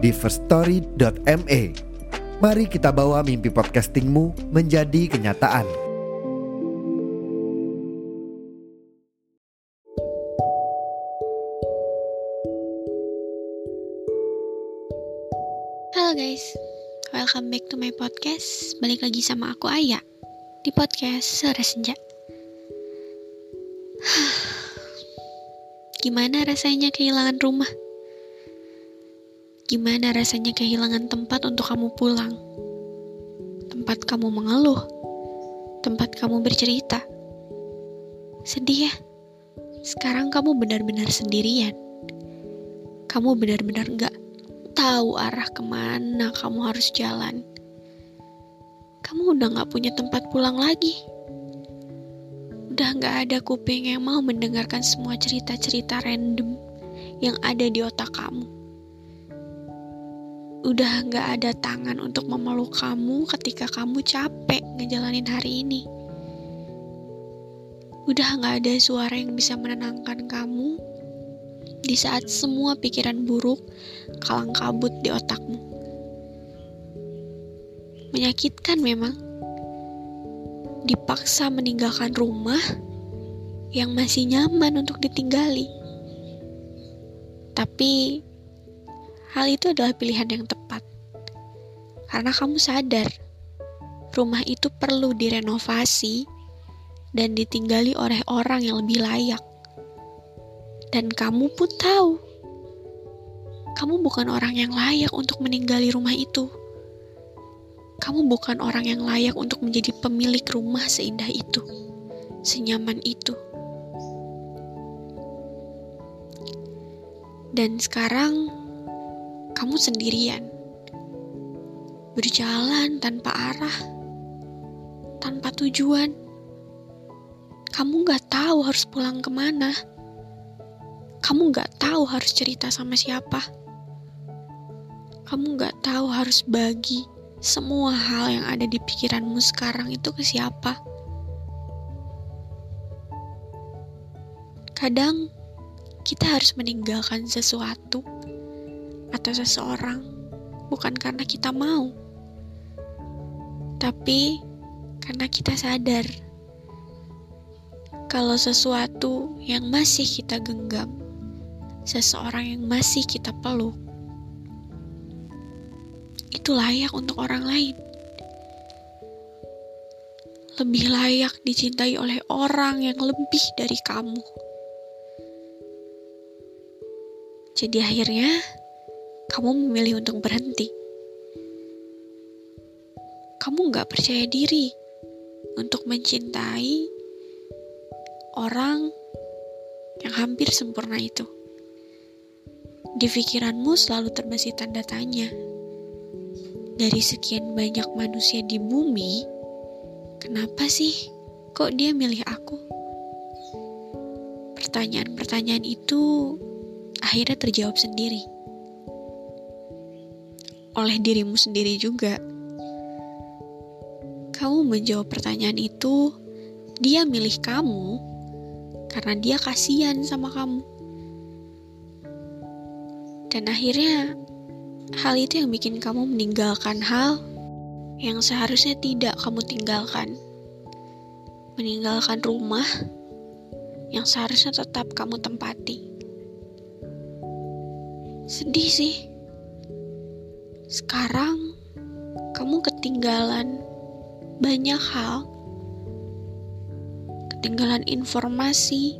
di firststory.me. Mari kita bawa mimpi podcastingmu menjadi kenyataan. Halo guys, welcome back to my podcast. Balik lagi sama aku Aya di podcast Sore Senja. Gimana rasanya kehilangan rumah? Gimana rasanya kehilangan tempat untuk kamu pulang? Tempat kamu mengeluh? Tempat kamu bercerita? Sedih ya? Sekarang kamu benar-benar sendirian. Kamu benar-benar gak tahu arah ke mana kamu harus jalan. Kamu udah gak punya tempat pulang lagi. Udah gak ada kuping yang mau mendengarkan semua cerita-cerita random yang ada di otak kamu udah gak ada tangan untuk memeluk kamu ketika kamu capek ngejalanin hari ini. Udah gak ada suara yang bisa menenangkan kamu di saat semua pikiran buruk kalang kabut di otakmu. Menyakitkan memang. Dipaksa meninggalkan rumah yang masih nyaman untuk ditinggali. Tapi hal itu adalah pilihan yang tepat. Karena kamu sadar, rumah itu perlu direnovasi dan ditinggali oleh orang yang lebih layak. Dan kamu pun tahu, kamu bukan orang yang layak untuk meninggali rumah itu. Kamu bukan orang yang layak untuk menjadi pemilik rumah seindah itu, senyaman itu. Dan sekarang kamu sendirian, berjalan tanpa arah, tanpa tujuan. Kamu gak tahu harus pulang ke mana. Kamu gak tahu harus cerita sama siapa. Kamu gak tahu harus bagi semua hal yang ada di pikiranmu sekarang itu ke siapa. Kadang kita harus meninggalkan sesuatu atau seseorang bukan karena kita mau, tapi karena kita sadar kalau sesuatu yang masih kita genggam, seseorang yang masih kita peluk, itu layak untuk orang lain. Lebih layak dicintai oleh orang yang lebih dari kamu. Jadi akhirnya, kamu memilih untuk berhenti. Kamu gak percaya diri untuk mencintai orang yang hampir sempurna itu. Di pikiranmu selalu terbesit tanda tanya. Dari sekian banyak manusia di bumi, kenapa sih kok dia milih aku? Pertanyaan-pertanyaan itu akhirnya terjawab sendiri oleh dirimu sendiri juga. Kamu menjawab pertanyaan itu, dia milih kamu karena dia kasihan sama kamu. Dan akhirnya, hal itu yang bikin kamu meninggalkan hal yang seharusnya tidak kamu tinggalkan. Meninggalkan rumah yang seharusnya tetap kamu tempati. Sedih sih sekarang kamu ketinggalan banyak hal, ketinggalan informasi,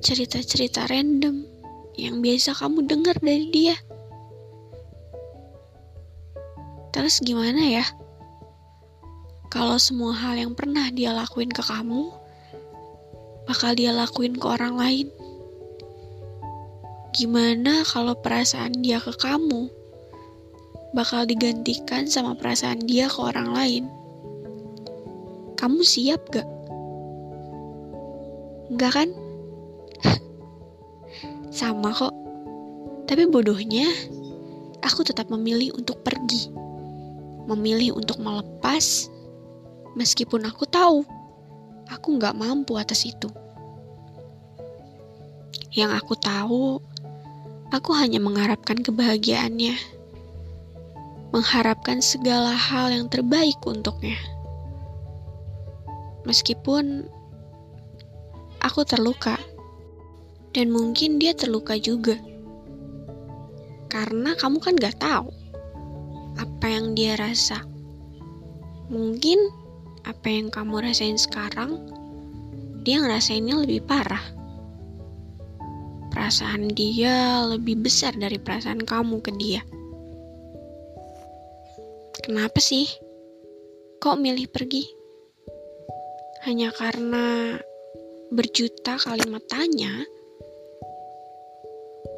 cerita-cerita random yang biasa kamu dengar dari dia. Terus gimana ya? Kalau semua hal yang pernah dia lakuin ke kamu, bakal dia lakuin ke orang lain. Gimana kalau perasaan dia ke kamu bakal digantikan sama perasaan dia ke orang lain. Kamu siap gak? Enggak kan? sama kok. Tapi bodohnya, aku tetap memilih untuk pergi. Memilih untuk melepas, meskipun aku tahu aku nggak mampu atas itu. Yang aku tahu, aku hanya mengharapkan kebahagiaannya, mengharapkan segala hal yang terbaik untuknya. Meskipun aku terluka, dan mungkin dia terluka juga, karena kamu kan gak tahu apa yang dia rasa. Mungkin apa yang kamu rasain sekarang, dia ngerasainnya lebih parah perasaan dia lebih besar dari perasaan kamu ke dia. Kenapa sih? Kok milih pergi? Hanya karena berjuta kalimat tanya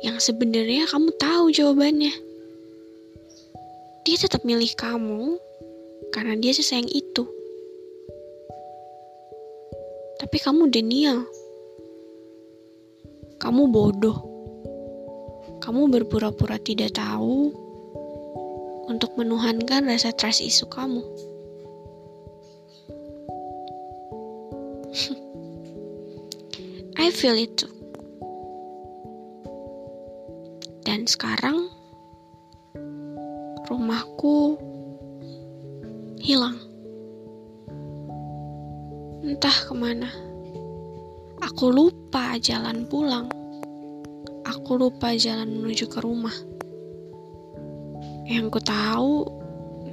yang sebenarnya kamu tahu jawabannya. Dia tetap milih kamu karena dia sesayang itu. Tapi kamu denial kamu bodoh. Kamu berpura-pura tidak tahu untuk menuhankan rasa trust isu kamu. I feel it too. Dan sekarang rumahku hilang. Entah ke mana. Aku lupa jalan pulang. Aku lupa jalan menuju ke rumah. Yang ku tahu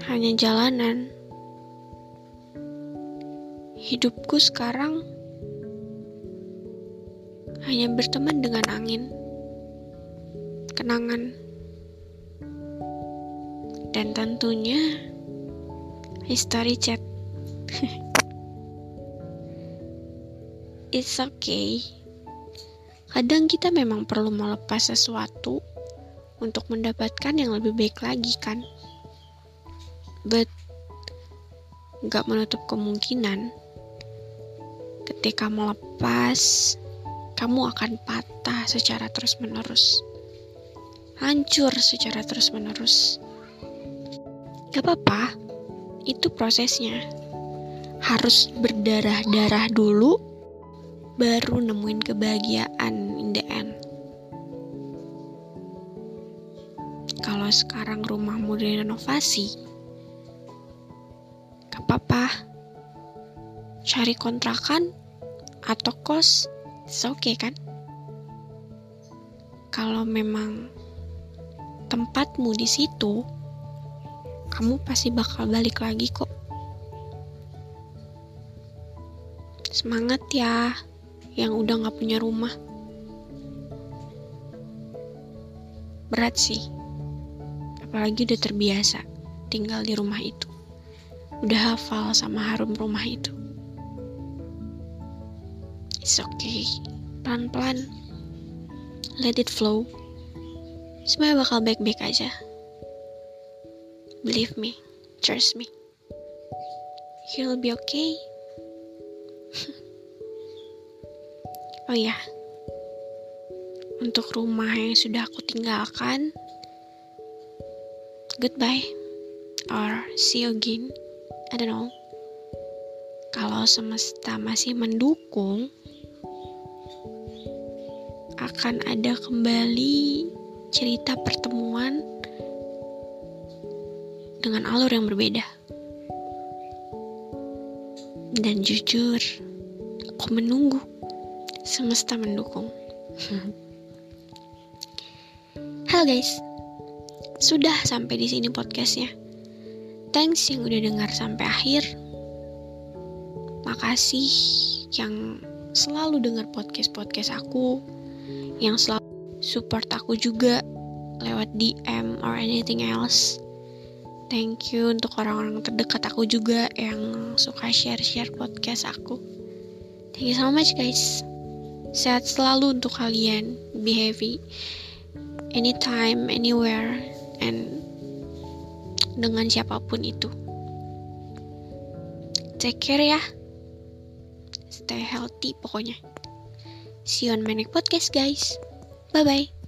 hanya jalanan. Hidupku sekarang hanya berteman dengan angin, kenangan, dan tentunya history chat. it's okay. Kadang kita memang perlu melepas sesuatu untuk mendapatkan yang lebih baik lagi kan. But gak menutup kemungkinan ketika melepas kamu akan patah secara terus-menerus. Hancur secara terus-menerus. Gak apa-apa, itu prosesnya. Harus berdarah-darah dulu baru nemuin kebahagiaan Sekarang rumahmu direnovasi, gak apa-apa. Cari kontrakan atau kos, it's okay kan? Kalau memang tempatmu di situ, kamu pasti bakal balik lagi kok. Semangat ya! yang udah gak punya rumah. Berat sih, apalagi udah terbiasa tinggal di rumah itu. Udah hafal sama harum rumah itu. It's okay, pelan-pelan. Let it flow. Semuanya bakal baik-baik aja. Believe me, trust me. You'll be okay. Oh ya, untuk rumah yang sudah aku tinggalkan, goodbye or see you again. I don't know. Kalau semesta masih mendukung, akan ada kembali cerita pertemuan dengan alur yang berbeda. Dan jujur, aku menunggu semesta mendukung. Halo guys, sudah sampai di sini podcastnya. Thanks yang udah dengar sampai akhir. Makasih yang selalu dengar podcast-podcast aku, yang selalu support aku juga lewat DM or anything else. Thank you untuk orang-orang terdekat aku juga yang suka share-share podcast aku. Thank you so much guys. Sehat selalu untuk kalian. Be happy. Anytime, anywhere. And dengan siapa pun itu. Take care ya. Stay healthy pokoknya. See you on my next podcast guys. Bye bye.